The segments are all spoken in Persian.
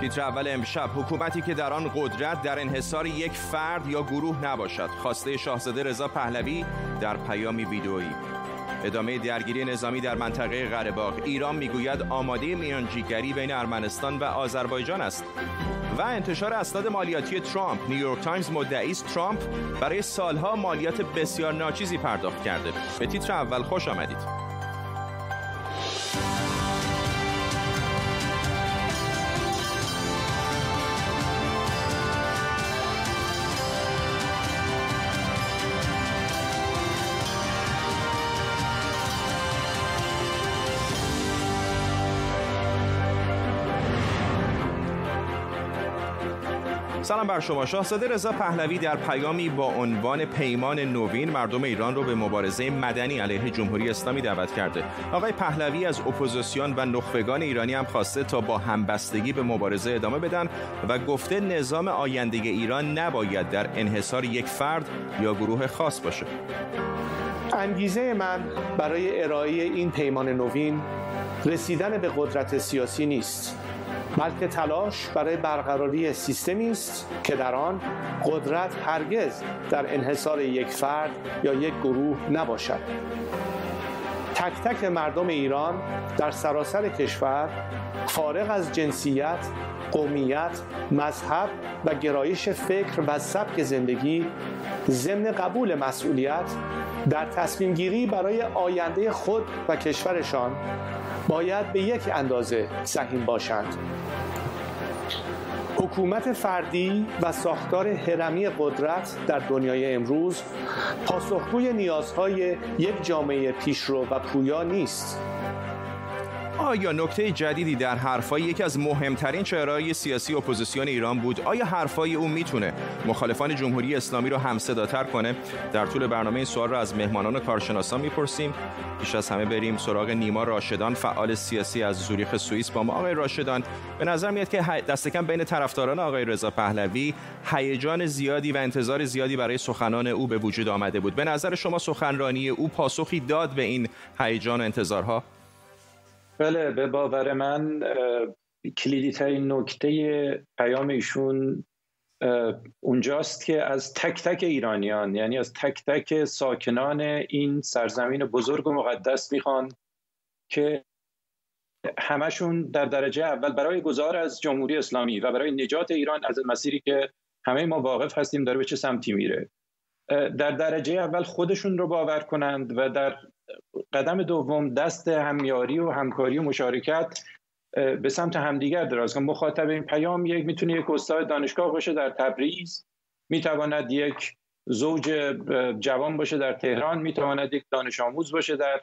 تیتر اول امشب حکومتی که در آن قدرت در انحصار یک فرد یا گروه نباشد. خواسته شاهزاده رضا پهلوی در پیامی ویدئویی. ادامه درگیری نظامی در منطقه قره‌باغ. ایران می‌گوید آماده میانجیگری بین ارمنستان و آذربایجان است. و انتشار اسناد مالیاتی ترامپ. نیویورک تایمز مدعی است ترامپ برای سالها مالیات بسیار ناچیزی پرداخت کرده. به تیتر اول خوش آمدید. سلام بر شما. شاهزاده رضا پهلوی در پیامی با عنوان پیمان نوین مردم ایران رو به مبارزه مدنی علیه جمهوری اسلامی دعوت کرده. آقای پهلوی از اپوزیسیون و نخبگان ایرانی هم خواسته تا با همبستگی به مبارزه ادامه بدن و گفته نظام آینده ایران نباید در انحصار یک فرد یا گروه خاص باشه. انگیزه من برای ارائه این پیمان نوین رسیدن به قدرت سیاسی نیست. بلکه تلاش برای برقراری سیستمی است که در آن قدرت هرگز در انحصار یک فرد یا یک گروه نباشد. تک تک مردم ایران در سراسر کشور فارغ از جنسیت، قومیت، مذهب و گرایش فکر و سبک زندگی ضمن قبول مسئولیت در تصمیم گیری برای آینده خود و کشورشان باید به یک اندازه سهیم باشند. حکومت فردی و ساختار هرمی قدرت در دنیای امروز پاسخگوی نیازهای یک جامعه پیشرو و پویا نیست. آیا نکته جدیدی در حرفای یکی از مهمترین چهرههای سیاسی اپوزیسیون ایران بود؟ آیا حرفای او می‌تونه مخالفان جمهوری اسلامی رو همصداتر کنه؟ در طول برنامه این سوال رو از مهمانان کارشناسان می‌پرسیم. پیش از همه بریم سراغ نیما راشدان فعال سیاسی از زوریخ سوئیس با ما. آقای راشدان به نظر میاد که دست کم بین طرفداران آقای رضا پهلوی هیجان زیادی و انتظار زیادی برای سخنان او به وجود آمده بود. به نظر شما سخنرانی او پاسخی داد به این هیجان و انتظارها؟ بله به باور من کلیدی ترین نکته پیام ایشون اونجاست که از تک تک ایرانیان یعنی از تک تک ساکنان این سرزمین بزرگ و مقدس می‌خوان که همشون در درجه اول برای گذار از جمهوری اسلامی و برای نجات ایران از مسیری که همه ما واقف هستیم داره به چه سمتی میره. در درجه اول خودشون رو باور کنند و در قدم دوم دست همیاری و همکاری و مشارکت به سمت همدیگر دراز کنند مخاطب این پیام یک می‌تونه یک استاد دانشگاه باشه در تبریز می‌تواند یک زوج جوان باشه در تهران می‌تواند یک دانش آموز باشه در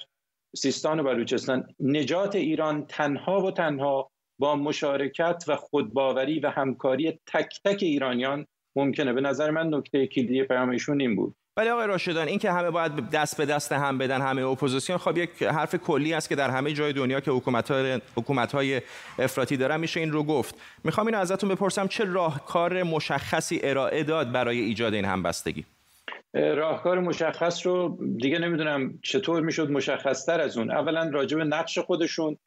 سیستان و بلوچستان. نجات ایران تنها و تنها با مشارکت و خودباوری و همکاری تک تک ایرانیان ممکنه. به نظر من نکته کلیدی پیامشون این بود. ولی آقای راشدان این که همه باید دست به دست هم بدن همه اپوزیسیون خب یک حرف کلی است که در همه جای دنیا که حکومت های, افراطی دارن میشه این رو گفت. می‌خوام این ازتون بپرسم چه راهکار مشخصی ارائه داد برای ایجاد این همبستگی؟ راهکار مشخص رو دیگه نمی‌دونم چطور می‌شد مشخص تر از اون. اولا راجع به نقش خودشون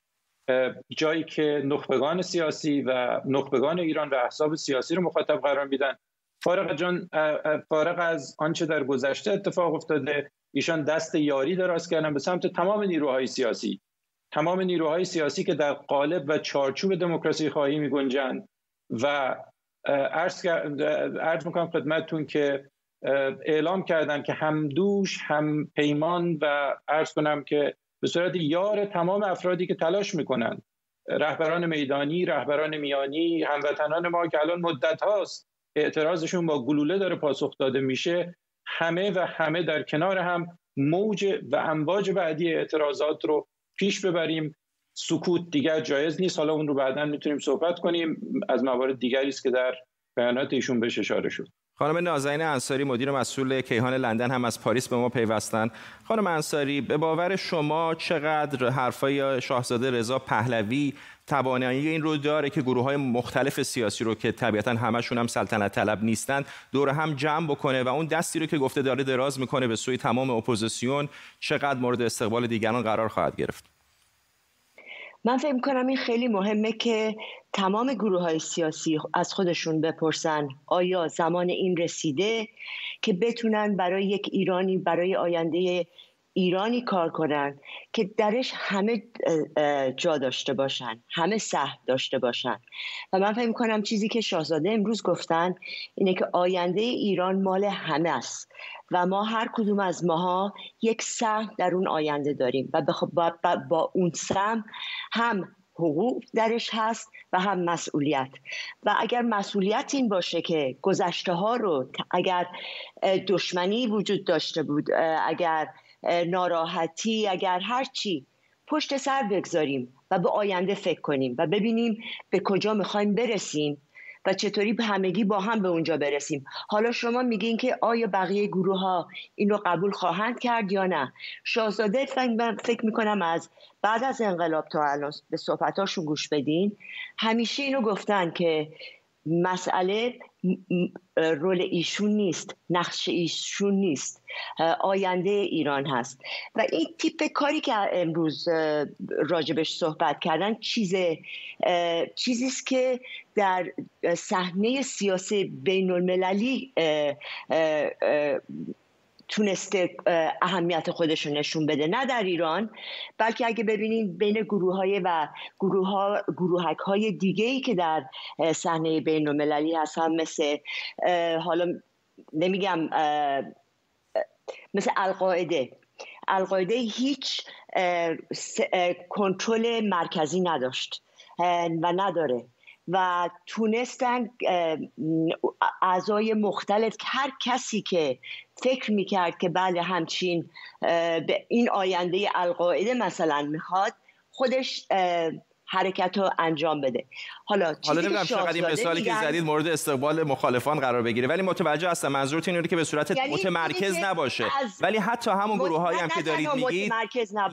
جایی که نخبگان سیاسی و نخبگان ایران و احزاب سیاسی رو مخاطب قرار میدن. فارغ, جان فارغ از آنچه در گذشته اتفاق افتاده ایشان دست یاری دراز کردن به سمت تمام نیروهای سیاسی. تمام نیروهای سیاسی که در قالب و چارچوب دموکراسی خواهی می گنجند و عرض, عرض می‌کنم خدمتتون که اعلام کردن که هم دوش هم پیمان و عرض کنم که به صورت یار تمام افرادی که تلاش می‌کنند. رهبران میدانی رهبران میانی هموطنان ما که الان مدت هاست اعتراضشون با گلوله داره پاسخ داده میشه. همه و همه در کنار هم موج و امواج بعدی اعتراضات رو پیش ببریم. سکوت دیگر جایز نیست. حالا اون رو بعدا می‌تونیم صحبت کنیم. از موارد دیگری است که در بیانات ایشون بهش اشاره شد. خانم نازنین انصاری مدیر مسئول کیهان لندن هم از پاریس به ما پیوستند خانم انصاری به باور شما چقدر حرفای شاهزاده رضا پهلوی توانایی این رو داره که گروه های مختلف سیاسی رو که طبیعتا همشون هم سلطنت طلب نیستند دور هم جمع بکنه و اون دستی رو که گفته داره دراز می‌کنه به سوی تمام اپوزیسیون چقدر مورد استقبال دیگران قرار خواهد گرفت؟ من فکر می‌کنم این خیلی مهمه که تمام گروه های سیاسی از خودشون بپرسن آیا زمان این رسیده که بتونن برای یک ایرانی برای آینده ایرانی کار کنن که درش همه جا داشته باشن همه سهم داشته باشن. و من فکر کنم چیزی که شاهزاده امروز گفتن اینه که آینده ایران مال همه است و ما هر کدوم از ماها یک سهم در اون آینده داریم و با, با اون سهم هم حقوق درش هست و هم مسئولیت. و اگر مسئولیت این باشه که گذشته ها رو اگر دشمنی وجود داشته بود اگر ناراحتی اگر هر چی پشت سر بگذاریم و به آینده فکر کنیم و ببینیم به کجا می‌خوایم برسیم و چطوری همگی با هم به اونجا برسیم. حالا شما میگین که آیا بقیه گروه ها این قبول خواهند کرد یا نه؟ شاهزاده فکر می‌کنم از بعد از انقلاب تا الان به صحبتاشون گوش بدین. همیشه اینو گفتن که مسئله رول ایشون نیست نقش ایشون نیست. آینده ایران هست. و این تیپ کاری که امروز راجبش صحبت کردن چیز چیزیست که در صحنه سیاسی بین المللی تونسته اهمیت خودش رو نشون بده. نه در ایران بلکه اگه ببینید بین گروه های و گروه ها گروهک های دیگه ای که در صحنه بین المللی هستن مثل حالا نمیگم مثل القاعده. القاعده هیچ کنترل مرکزی نداشت و نداره. و تونستن اعضای مختلف هر کسی که فکر می‌کرد که بله همچین به این آینده القاعده مثلا می‌خواد خودش حرکت رو انجام بده. حالا حالا نمی‌دونم چقدر این مثالی که زدید مورد استقبال مخالفان قرار بگیره. ولی متوجه هستم منظورت اینه که به صورت یعنی متمرکز نباشه. ولی حتی همون گروه هایی هم که دارید میگید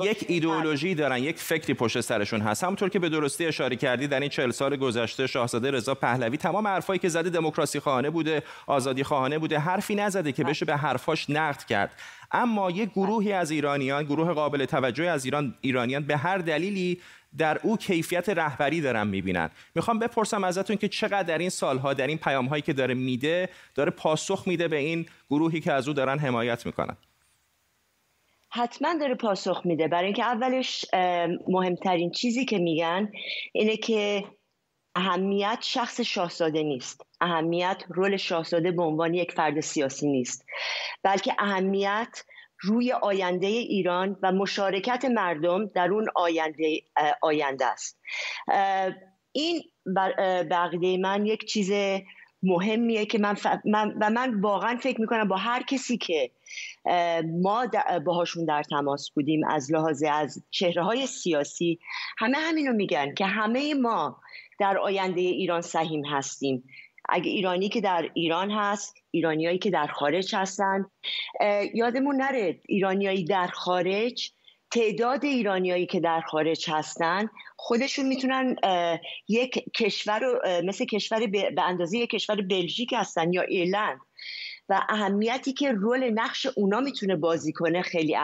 یک ایدئولوژی دارن یک فکری پشت سرشون هست. همونطور که به درستی اشاره کردی در این 40 سال گذشته شاهزاده رضا پهلوی تمام حرفایی که زده دموکراسی خواهانه بوده آزادی خواهانه بوده حرفی نزده که بشه به حرفاش نقد کرد. اما یک گروهی از ایرانیان گروه قابل توجه از ایران ایرانیان به هر دلیلی در او کیفیت رهبری دارن می‌بینن. می‌خوام بپرسم ازتون که چقدر در این سالها در این پیام هایی که داره میده داره پاسخ میده به این گروهی که از او دارن حمایت می‌کنن. حتما داره پاسخ میده. برای اینکه اولش مهمترین چیزی که میگن اینه که اهمیت شخص شاهزاده نیست. اهمیت رول شاهزاده به عنوان یک فرد سیاسی نیست. بلکه اهمیت روی آینده ایران و مشارکت مردم در اون آینده, آینده است. این بقیده من یک چیز مهمیه که من, و من واقعا فکر می‌کنم با هر کسی که ما باهاشون در تماس بودیم از لحاظ از چهره های سیاسی همه همینو میگن که همه ما در آینده ایران سهیم هستیم. اگه ایرانی که در ایران هست ایرانیایی که در خارج هستن. یادمون نره ایرانیایی در خارج تعداد ایرانیایی که در خارج هستن خودشون می‌تونن یک کشور مثل کشور به اندازه یک کشور بلژیک هستن یا ایرلند. و اهمیتی که رول نقش اونا می‌تونه بازی کنه خیلی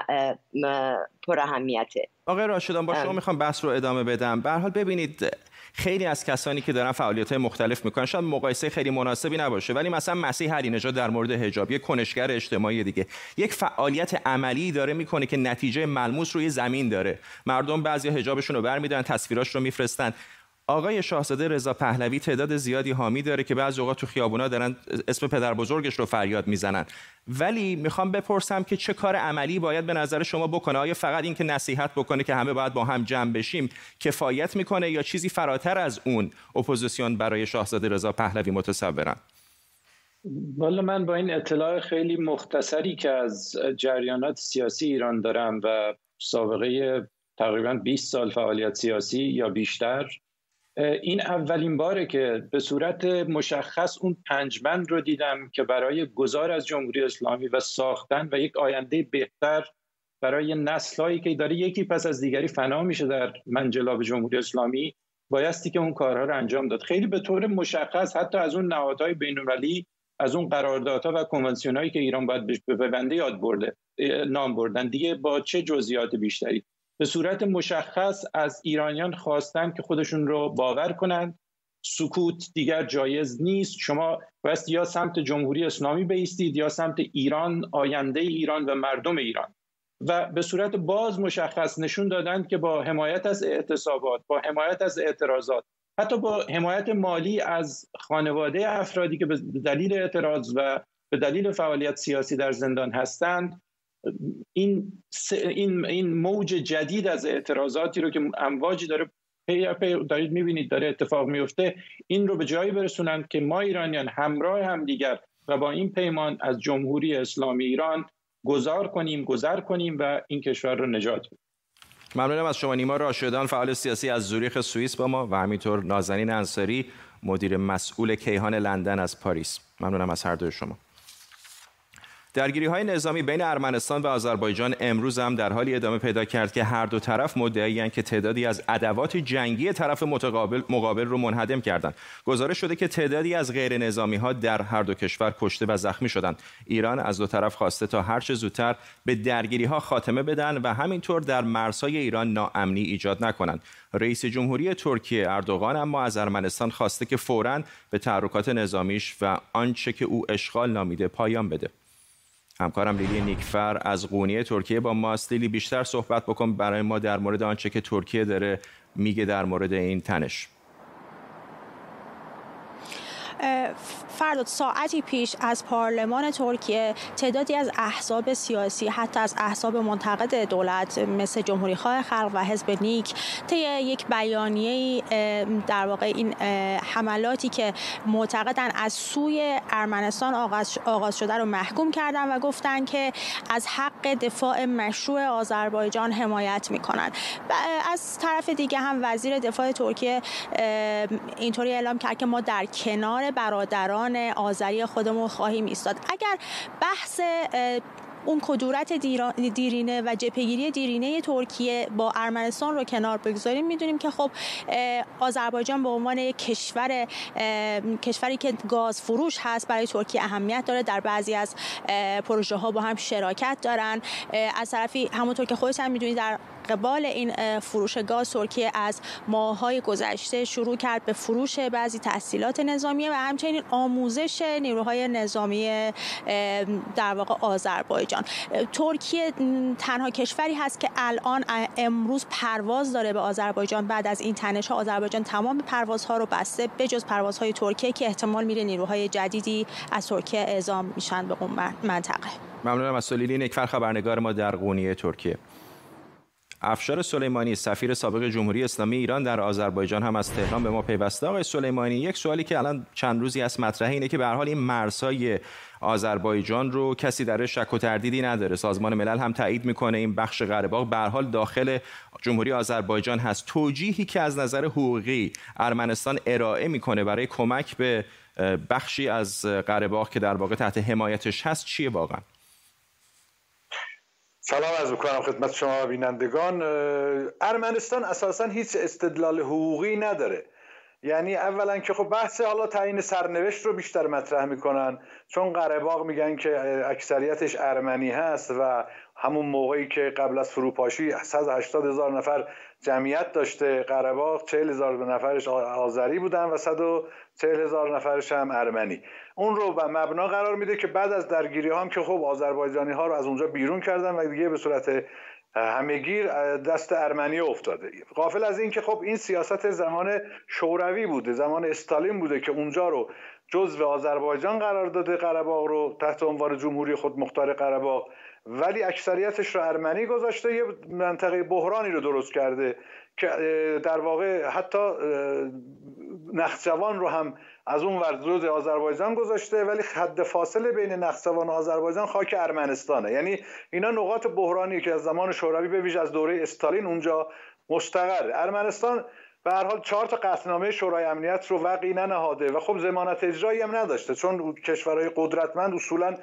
پر اهمیته. آقای راشدان با شما می‌خوام بحث رو ادامه بدم. به حال ببینید خیلی از کسانی که دارن فعالیت های مختلف می‌کنن. شاید مقایسه خیلی مناسبی نباشه ولی مثلا مسیح هری نژاد در مورد حجاب یک کنشگر اجتماعی دیگه. یک فعالیت عملی داره می‌کنه که نتیجه ملموس روی زمین داره. مردم بعضی حجابشون رو برمیدارن تصویراش رو میفرستن. آقای شاهزاده رضا پهلوی تعداد زیادی حامی داره که بعضی اوقات تو خیابونا دارن اسم پدر بزرگش رو فریاد می‌زنن. ولی می‌خوام بپرسم که چه کار عملی باید به نظر شما بکنه؟ آیا فقط این که نصیحت بکنه که همه باید با هم جمع بشیم کفایت می‌کنه یا چیزی فراتر از اون؟ اپوزیسیون برای شاهزاده رضا پهلوی متصورن. والا من با این اطلاع خیلی مختصری که از جریانات سیاسی ایران دارم و سابقه تقریبا 20 سال فعالیت سیاسی یا بیشتر این اولین باره که به صورت مشخص اون پنجبند رو دیدم که برای گذار از جمهوری اسلامی و ساختن و یک آینده بهتر برای نسلهایی که داره یکی پس از دیگری فنا میشه در منجلاب جمهوری اسلامی بایستی که اون کارها رو انجام داد. خیلی به طور مشخص حتی از اون نهادهای بینالمللی از اون قراردادها و کنونسیونهایی که ایران باید به بنده یاد برده نام بردن. دیگه با چه جزئیات بیشتری؟ به صورت مشخص از ایرانیان خواستن که خودشون رو باور کنند سکوت دیگر جایز نیست. شما بایست یا سمت جمهوری اسلامی بیستید یا سمت ایران آینده ایران و مردم ایران. و به صورت باز مشخص نشون دادند که با حمایت از اعتصابات با حمایت از اعتراضات حتی با حمایت مالی از خانواده افرادی که به دلیل اعتراض و به دلیل فعالیت سیاسی در زندان هستند این این این موج جدید از اعتراضاتی رو که امواجی داره پی پی دارید می‌بینید داره اتفاق میفته این رو به جایی برسونند که ما ایرانیان همراه هم دیگر و با این پیمان از جمهوری اسلامی ایران گذار کنیم گذر کنیم و این کشور رو نجات بدیم. ممنونم از شما. نیما راشدان فعال سیاسی از زوریخ سوئیس با ما و همینطور نازنین انصاری مدیر مسئول کیهان لندن از پاریس. ممنونم از هر دوی شما. درگیری های نظامی بین ارمنستان و آذربایجان امروز هم در حالی ادامه پیدا کرد که هر دو طرف مدعیان که تعدادی از ادوات جنگی طرف متقابل مقابل رو منهدم کردند. گزارش شده که تعدادی از غیر نظامی ها در هر دو کشور کشته و زخمی شدند. ایران از دو طرف خواسته تا هر چه زودتر به درگیری ها خاتمه بدن و همینطور در مرزهای ایران ناامنی ایجاد نکنند. رئیس جمهوری ترکیه اردوغان اما از ارمنستان خواسته که فوراً به تحرکات نظامیش و آنچه که او اشغال نامیده پایان بده. همکارم لیلی نیکفر از قونیه ترکیه با ماست. لیلی بیشتر صحبت بکن برای ما در مورد آنچه که ترکیه داره میگه در مورد این تنش. فرداد ساعتی پیش از پارلمان ترکیه تعدادی از احزاب سیاسی حتی از احزاب منتقد دولت مثل جمهوری خواه خلق و حزب نیک طی یک بیانیه در واقع این حملاتی که معتقدن از سوی ارمنستان آغاز شده رو محکوم کردن و گفتن که از حق دفاع مشروع آذربایجان حمایت می‌کنن و از طرف دیگه هم وزیر دفاع ترکیه اینطوری اعلام کرد که ما در کنار برادران آذری خودمون خواهیم ایستاد. اگر بحث اون کدورت دیرینه و جپگیری دیرینه ترکیه با ارمنستان رو کنار بگذاریم می‌دونیم که خب آذربایجان به عنوان یک کشور کشوری که گاز فروش هست برای ترکیه اهمیت داره. در بعضی از پروژه ها با هم شراکت دارن. از طرفی همونطور که خودت هم می‌دونید در قبال این فروش گاز ترکیه از ماههای گذشته شروع کرد به فروش بعضی تحصیلات نظامی و همچنین آموزش نیروهای نظامی در واقع آذربایجان. ترکیه تنها کشوری هست که الان امروز پرواز داره به آذربایجان. بعد از این تنش ها آذربایجان تمام پروازها رو بسته به جز پروازهای ترکیه که احتمال میره نیروهای جدیدی از ترکیه اعزام میشن به اون منطقه. ممنونم از سلیلی نکفر خبرنگار ما در قونیه ترکیه. افشار سلیمانی سفیر سابق جمهوری اسلامی ایران در آذربایجان هم از تهران به ما پیوسته. آقای سلیمانی یک سوالی که الان چند روزی از مطرحه اینه که به حال این مرزهای آذربایجان رو کسی در شک و تردیدی نداره. سازمان ملل هم تایید می‌کنه این بخش قره به حال داخل جمهوری آذربایجان هست. توجیهی که از نظر حقوقی ارمنستان ارائه می‌کنه برای کمک به بخشی از قره که در واقع تحت حمایتش هست چیه واقعا؟ سلام از می‌کنم خدمت شما بینندگان. ارمنستان اساسا هیچ استدلال حقوقی نداره. یعنی اولا که خب بحث حالا تعیین سرنوشت رو بیشتر مطرح می‌کنن چون قره میگن که اکثریتش ارمنی هست و همون موقعی که قبل از فروپاشی 180 هزار نفر جمعیت داشته قره باغ 40 هزار نفرش آذری بودن و 140 هزار نفرش هم ارمنی. اون رو به مبنا قرار میده که بعد از درگیری هم که خب آذربایجانی ها رو از اونجا بیرون کردن و دیگه به صورت همهگیر دست ارمنی افتاده. قافل از این که خب این سیاست زمان شوروی بوده زمان استالین بوده که اونجا رو جزو آذربایجان قرار داده قره رو تحت عنوان جمهوری خود مختار قره ولی اکثریتش رو ارمنی گذاشته یه منطقه بحرانی رو درست کرده که در واقع حتی نخجوان رو هم از اون ور آذربایجان گذاشته ولی حد فاصله بین نخجوان و آذربایجان خاک ارمنستانه. یعنی اینا نقاط بحرانی که از زمان شوروی به ویژه از دوره استالین اونجا مستقر. ارمنستان به هر حال چهار تا قطعنامه شورای امنیت رو وقعی ننهاده و خب ضمانت اجرایی هم نداشته چون کشورهای قدرتمند اصولا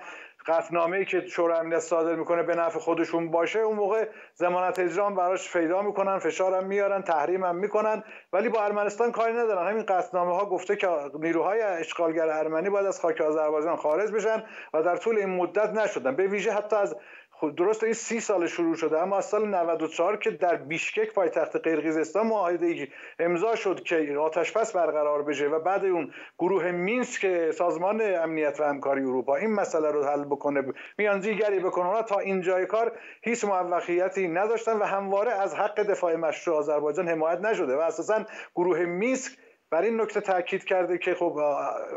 ای که شورای امنیت صادر می‌کنه به نفع خودشون باشه اون موقع ضمانت اجرام براش پیدا می‌کنن فشارم میارن تحریم هم می‌کنن. ولی با ارمنستان کاری ندارن. همین قطعنامه ها گفته که نیروهای اشغالگر ارمنی باید از خاک آذربایجان خارج بشن و در طول این مدت نشدن. به ویژه حتی از خب درست این سی سال شروع شده اما از سال 94 که در بیشکک پایتخت قرقیزستان معاهده امضا شد که آتش پس برقرار بشه و بعد اون گروه مینسک سازمان امنیت و همکاری اروپا این مسئله رو حل بکنه میانجیگری بکنه تا اینجای کار هیچ موفقیتی نداشتن و همواره از حق دفاع مشروع آذربایجان حمایت نشده و اساسا گروه مینسک بر این نکته تاکید کرده که خب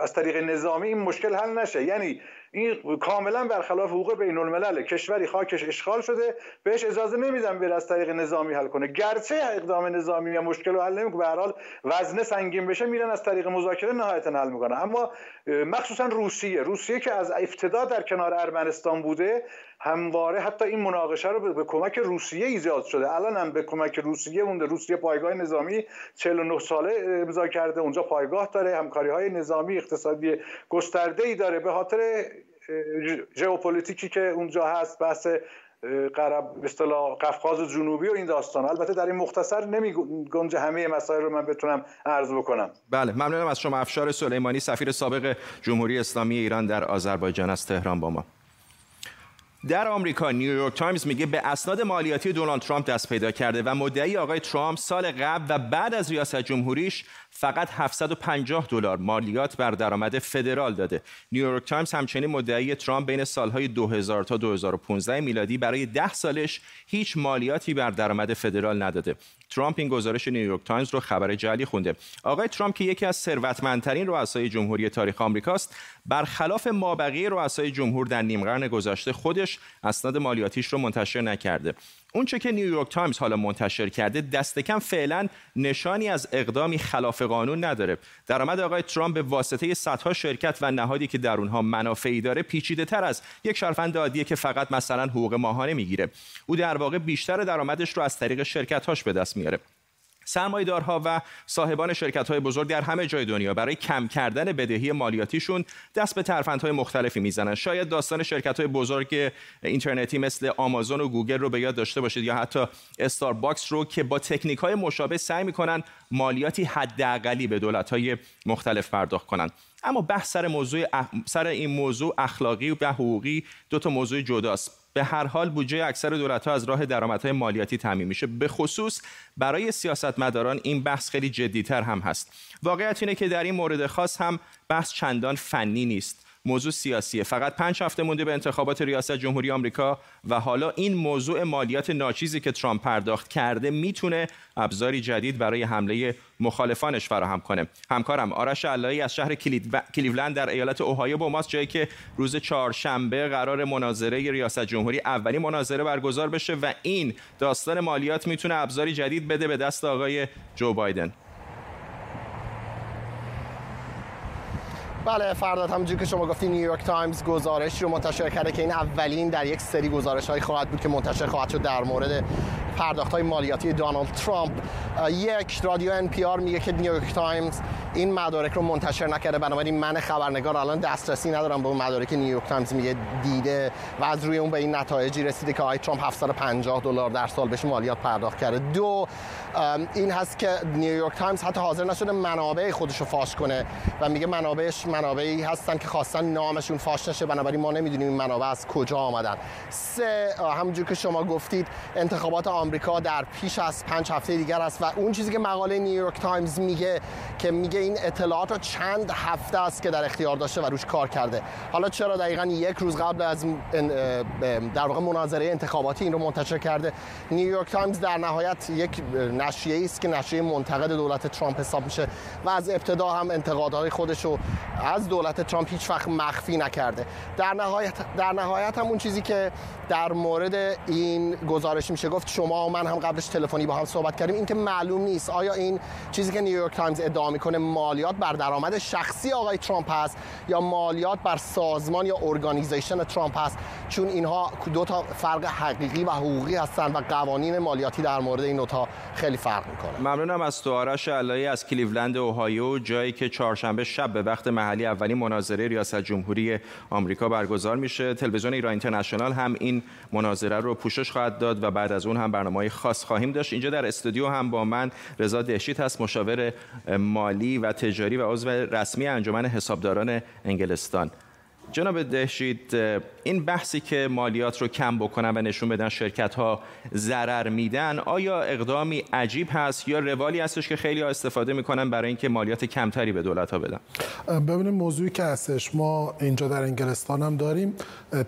از طریق نظامی این مشکل حل نشه. یعنی این کاملا برخلاف حقوق بین الملل کشوری خاکش اشغال شده بهش اجازه نمیدن بره از طریق نظامی حل کنه. گرچه اقدام نظامی یا مشکل رو حل نمی‌کنه به هر حال وزنه سنگین بشه میرن از طریق مذاکره نهایتا حل می‌کنه اما مخصوصا روسیه. روسیه که از ابتدا در کنار ارمنستان بوده همواره حتی این مناقشه رو به کمک روسیه ایجاد شده. الان هم به کمک روسیه مونده. روسیه پایگاه نظامی 49 ساله امضا کرده. اونجا پایگاه داره. همکاری های نظامی اقتصادی گسترده ای داره. به خاطر ژئوپلیتیکی که اونجا هست بحث قرب اصطلاح قفقاز جنوبی و این داستان. البته در این مختصر نمی گنجه همه مسائل رو من بتونم عرض بکنم. بله ممنونم از شما افشار سلیمانی سفیر سابق جمهوری اسلامی ایران در آذربایجان از تهران با ما. در آمریکا نیویورک تایمز میگه به اسناد مالیاتی دونالد ترامپ دست پیدا کرده و مدعیه آقای ترامپ سال قبل و بعد از ریاست جمهوریش فقط 750 دلار مالیات بر درآمد فدرال داده. نیویورک تایمز همچنین مدعیه ترامپ بین سالهای 2000 تا 2015 میلادی برای 10 سالش هیچ مالیاتی بر درآمد فدرال نداده. ترامپ این گزارش نیویورک تایمز رو خبر جعلی خونده. آقای ترامپ که یکی از ثروتمندترین رؤسای جمهوری تاریخ آمریکاست، برخلاف مابقی رؤسای جمهور در نیم قرن گذشته خودش اسناد مالیاتیش رو منتشر نکرده. اونچه که نیویورک تایمز حالا منتشر کرده دست کم فعلا نشانی از اقدامی خلاف قانون نداره. درآمد آقای ترامپ به واسطه صدها شرکت و نهادی که در اونها منافعی داره پیچیده تر از یک شهروند عادیه که فقط مثلا حقوق ماهانه می‌گیره. او در واقع بیشتر درآمدش رو از طریق شرکت هاش به دست میاره. سرمایدارها و صاحبان شرکت های بزرگ در همه جای دنیا برای کم کردن بدهی مالیاتیشون دست به ترفندهای مختلفی می‌زنن. شاید داستان شرکت های بزرگ اینترنتی مثل آمازون و گوگل رو به یاد داشته باشید یا حتی استارباکس رو که با تکنیک های مشابه سعی می‌کنن مالیاتی حداقلی به دولت های مختلف پرداخت کنند اما بحث سر موضوع سر این موضوع اخلاقی و حقوقی دو تا موضوع جداست. به هر حال بودجه اکثر دولت ها از راه درآمدهای مالیاتی تامین میشه. به خصوص برای سیاستمداران این بحث خیلی جدیتر هم هست. واقعیت اینه که در این مورد خاص هم بحث چندان فنی نیست. موضوع سیاسیه فقط پنج هفته مونده به انتخابات ریاست جمهوری آمریکا و حالا این موضوع مالیات ناچیزی که ترامپ پرداخت کرده می‌تونه ابزاری جدید برای حمله مخالفانش فراهم کنه. همکارم آرش علایی از شهر کلیولند در ایالت اوهایو با ماست جایی که روز چهارشنبه قرار مناظره ریاست جمهوری اولین مناظره برگزار بشه و این داستان مالیات می‌تونه ابزاری جدید بده به دست آقای جو بایدن. بله فرداد همونجور که شما گفتی نیویورک تایمز گزارش رو منتشر کرده که این اولین در یک سری گزارش های خواهد بود که منتشر خواهد شد در مورد پرداخت های مالیاتی دونالد ترامپ. یک رادیو NPR میگه که نیویورک تایمز این مدارک رو منتشر نکرده بنابراین من خبرنگار الان دسترسی ندارم به اون مدارک نیویورک تایمز میگه دیده و از روی اون به این نتایجی رسیده که آقای ترامپ 750 دلار در سال بهش مالیات پرداخت کرده. دو این هست که نیویورک تایمز حتی حاضر نشده منابع خودش رو فاش کنه و میگه منابعش منابعی هستن که خواستن نامشون فاش نشه بنابراین ما نمی‌دونیم این منابع از کجا آمدن. سه همونجور که شما گفتید انتخابات آمریکا در پیش از پنج هفته دیگر است و اون چیزی که مقاله نیویورک تایمز میگه که میگه این اطلاعات رو چند هفته است که در اختیار داشته و روش کار کرده. حالا چرا دقیقا یک روز قبل از در واقع مناظره انتخاباتی این رو منتشر کرده نیویورک تایمز در نهایت یک نشریه است که نشریه منتقد دولت ترامپ حساب میشه و از ابتدا هم انتقادهای خودش رو از دولت ترامپ هیچ وقت مخفی نکرده. در نهایت در نهایت هم اون چیزی که در مورد این گزارش میشه گفت شما و من هم قبلش تلفنی با هم صحبت کردیم. اینکه معلوم نیست آیا این چیزی که نیویورک تایمز ادعا می‌کنه مالیات بر درآمد شخصی آقای ترامپ هست یا مالیات بر سازمان یا organization ترامپ هست؟ چون اینها دو تا فرق حقیقی و حقوقی هستن و قوانین مالیاتی در مورد این دو تا خیلی فرق می‌کنه. ممنونم از تو آرش علایی از کلیولند اوهایو جایی که چهارشنبه شب به وقت محلی اولین مناظره ریاست جمهوری آمریکا برگزار میشه. تلویزیون ایران اینترنشنال هم این مناظره رو پوشش خواهد داد و بعد از اون هم برنامه خاص خواهیم داشت. اینجا در استودیو هم با من رضا دهشیت هست مشاور مالی و تجاری و عضو رسمی انجمن حسابداران انگلستان. جناب دهشید این بحثی که مالیات رو کم بکنن و نشون بدن شرکت ها ضرر میدن آیا اقدامی عجیب هست یا روالی هستش که خیلی ها استفاده می‌کنن برای اینکه مالیات کمتری به دولت ها بدن؟ ببینیم موضوعی که هستش ما اینجا در انگلستان هم داریم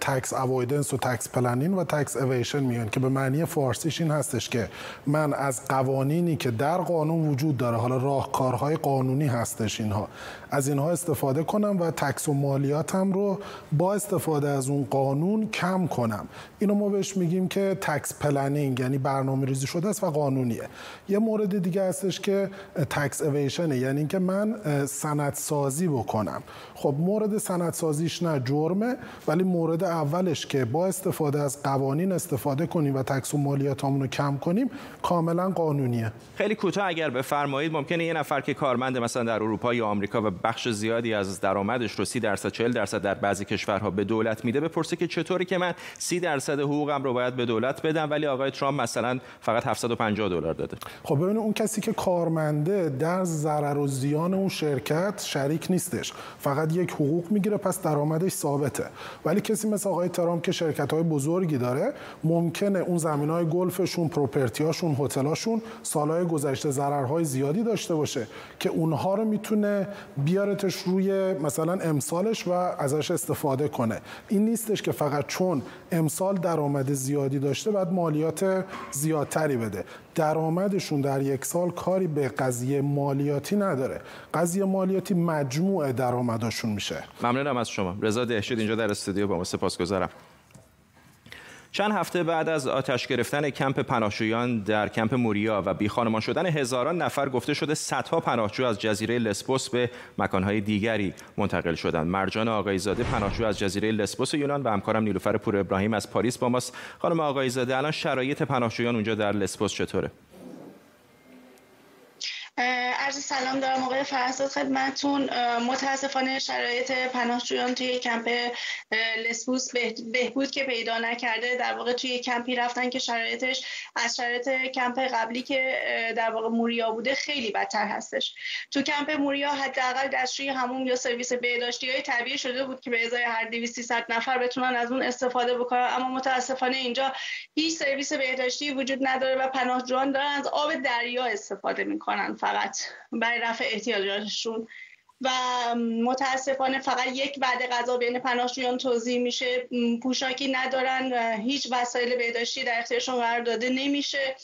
tax avoidance و tax planning و tax evasion میان که به معنی فارسیش این هستش که من از قوانینی که در قانون وجود داره حالا راهکارهای قانونی هستش اینها از اینها استفاده کنم و tax و مالیاتم رو با استفاده از اون قانون کم کنم. اینو ما بهش میگیم که tax planning یعنی برنامه ریزی شده است و قانونیه. یه مورد دیگه هستش که تکس اویشنه یعنی اینکه من سند سازی بکنم. خب مورد سند سازیش نه جرمه ولی مورد اولش که با استفاده از قوانین استفاده کنیم و تکس و مالیاتمون رو کم کنیم کاملا قانونیه. خیلی کوتاه اگر بفرمایید ممکنه یه نفر که کارمند مثلا در اروپا یا آمریکا و بخش زیادی از درآمدش رو 30 درصد 40 درصد در بعضی کشورها به دولت میده بپرسه که چطوری که من 30 درصد حقوقم رو باید به دولت بدم ولی آقای ترامپ مثلا فقط 750 دلار داده. خب ببینید اون کسی که کارمنده در ضرر و زیان اون شرکت شریک نیستش. فقط یک حقوق می‌گیره پس درآمدش ثابته. ولی کسی مثل آقای ترامپ که شرکت های بزرگی داره ممکنه اون زمین های گلفشون پروپرتیاشون هتلاشون سالهای گذشته ضررهای زیادی داشته باشه که اونها رو می‌تونه بیارتش روی مثلا امسالش و ازش استفاده کنه. این نیستش که فقط چون امسال درآمد زیادی داشته بعد مالیات زیادتری بده. درآمدشون در یک سال کاری به قضیه مالیاتی نداره. قضیه مالیاتی مجموع درآمدشون میشه. ممنونم از شما. رضا دهشید اینجا در استودیو با ما. سپاسگزارم. چند هفته بعد از آتش گرفتن کمپ پناهجویان در کمپ موریا و بیخانمان شدن هزاران نفر گفته شده صدها پناهجو از جزیره لسبوس به مکانهای دیگری منتقل شدند. مرجان آقایزاده پناهجو از جزیره لسبوس یونان و همکارم نیلوفر پور ابراهیم از پاریس با ماست. خانم آقایزاده الان شرایط پناهجویان اونجا در لسبوس چطوره؟ عرض سلام دارم آقای فرداد خدمتون متاسفانه شرایط پناهجویان توی کمپ لسبوس بهبود که پیدا نکرده. در واقع توی کمپی رفتن که شرایطش از شرایط کمپ قبلی که در واقع موریا بوده خیلی بدتر هستش. تو کمپ موریا حداقل دستشوی حموم یا سرویس بهداشتی های طبیعی شده بود که به ازای هر 200 نفر بتونن از اون استفاده بکنن. اما متاسفانه اینجا هیچ سرویس بهداشتی وجود نداره و پناهجویان دارن از آب دریا استفاده می‌کنن فقط. برای رفع احتیاجاتشون. و متاسفانه فقط یک وعده غذا بین پناهجویان توضیح میشه. پوشاکی ندارن هیچ وسایل بهداشتی در اختیارشون قرار داده نمیشه.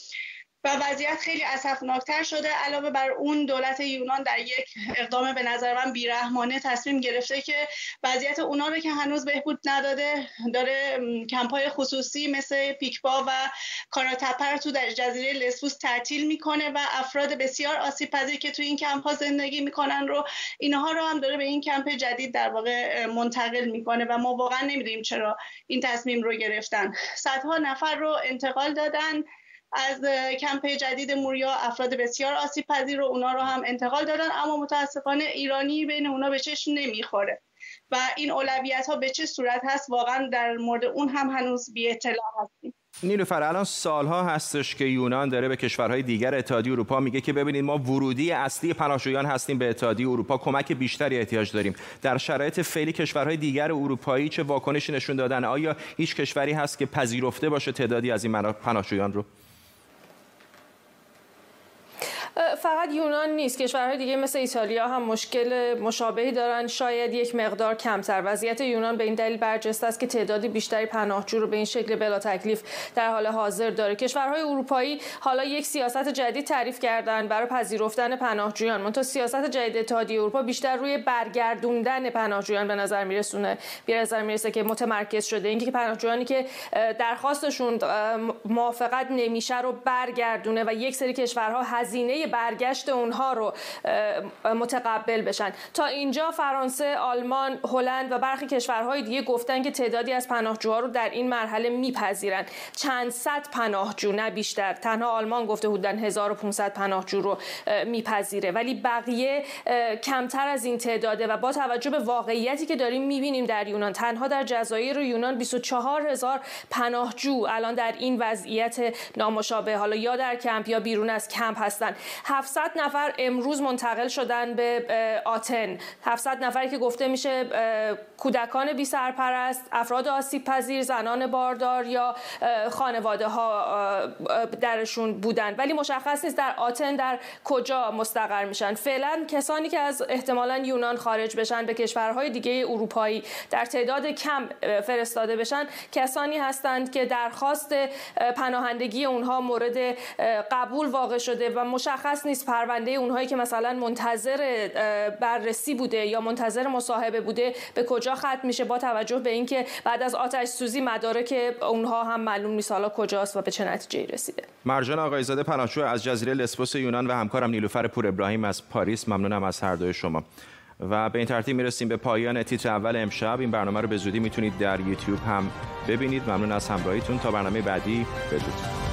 و وضعیت خیلی اسفناکتر شده. علاوه بر اون دولت یونان در یک اقدام به نظر من بیرحمانه تصمیم گرفته که وضعیت اونا رو که هنوز بهبود نداده داره کمپای خصوصی مثل پیکبا و کاراتپر تو در جزیره لسبوس تعطیل می‌کنه و افراد بسیار آسیب پذیر که تو این کمپ ها زندگی می‌کنن رو اینها رو هم داره به این کمپ جدید در واقع منتقل می‌کنه و ما واقعا نمی‌دونیم چرا این تصمیم رو گرفتن. صدها نفر رو انتقال دادن. از کمپ جدید موریا افراد بسیار آسیب پذیر رو اونا رو هم انتقال دادن اما متاسفانه ایرانی بین اونا به چشم نمی‌خوره. و این اولویت ها به چه صورت هست؟ واقعا در مورد اون هم هنوز بی اطلاع هستیم. نیلوفر الان سالها هستش که یونان داره به کشورهای دیگر اتحادیه اروپا میگه که ببینید ما ورودی اصلی پناهجویان هستیم به اتحادیه اروپا کمک بیشتری احتیاج داریم. در شرایط فعلی کشورهای دیگر اروپایی چه واکنشی نشون دادن؟ آیا هیچ کشوری هست که پذیرفته باشه تعدادی از این پناهجویان رو؟ فقط یونان نیست. کشورهای دیگه مثل ایتالیا هم مشکل مشابهی دارن. شاید یک مقدار کمتر. وضعیت یونان به این دلیل برجسته است که تعدادی بیشتری پناهجو رو به این شکل بلا تکلیف در حال حاضر داره. کشورهای اروپایی حالا یک سیاست جدید تعریف کردن برای پذیرفتن پناهجویان. منتها سیاست جدید اتحادیه اروپا بیشتر روی برگردوندن پناهجویان به نظر میرسونه. به نظر می‌رسه که متمرکز شده. اینکه که پناهجویانی که درخواستشون موافقت نمیشه رو برگردونه و یک سری کشورها هزینه برگشت اونها رو متقبل بشن. تا اینجا فرانسه آلمان هلند و برخی کشورهای دیگه گفتن که تعدادی از پناهجوها رو در این مرحله میپذیرن. چند صد پناهجو نه بیشتر. تنها آلمان گفته بودن 1500 پناهجو رو میپذیره. ولی بقیه کمتر از این تعداده و با توجه به واقعیتی که داریم می‌بینیم در یونان تنها در جزایر یونان 24 هزار پناهجو الان در این وضعیت نامشابه حالا یا در کمپ یا بیرون از کمپ هستن. 700 نفر امروز منتقل شدن به آتن. 700 نفری که گفته میشه کودکان بی سرپرست افراد آسیب پذیر زنان باردار یا خانواده ها درشون بودن. ولی مشخص نیست در آتن در کجا مستقر میشن. فعلا کسانی که از احتمالا یونان خارج بشن به کشورهای دیگه اروپایی در تعداد کم فرستاده بشن کسانی هستند که درخواست پناهندگی اونها مورد قبول واقع شده و مشخص نیست پرونده اونهایی که مثلا منتظر بررسی بوده یا منتظر مصاحبه بوده به کجا ختم میشه با توجه به اینکه بعد از آتش سوزی مدارک اونها هم معلوم نیست حالا کجاست و به چه نتیجه رسیده. مرجان آقایزاده پناهجو از جزیره لسبوس یونان و همکارم نیلوفر پور ابراهیم از پاریس. ممنونم از هر دوی شما. و به این ترتیب می‌رسیم به پایان تیتر اول امشب. این برنامه رو به زودی می‌تونید در یوتیوب هم ببینید. ممنون از همراهیتون. تا برنامه بعدی بدرود.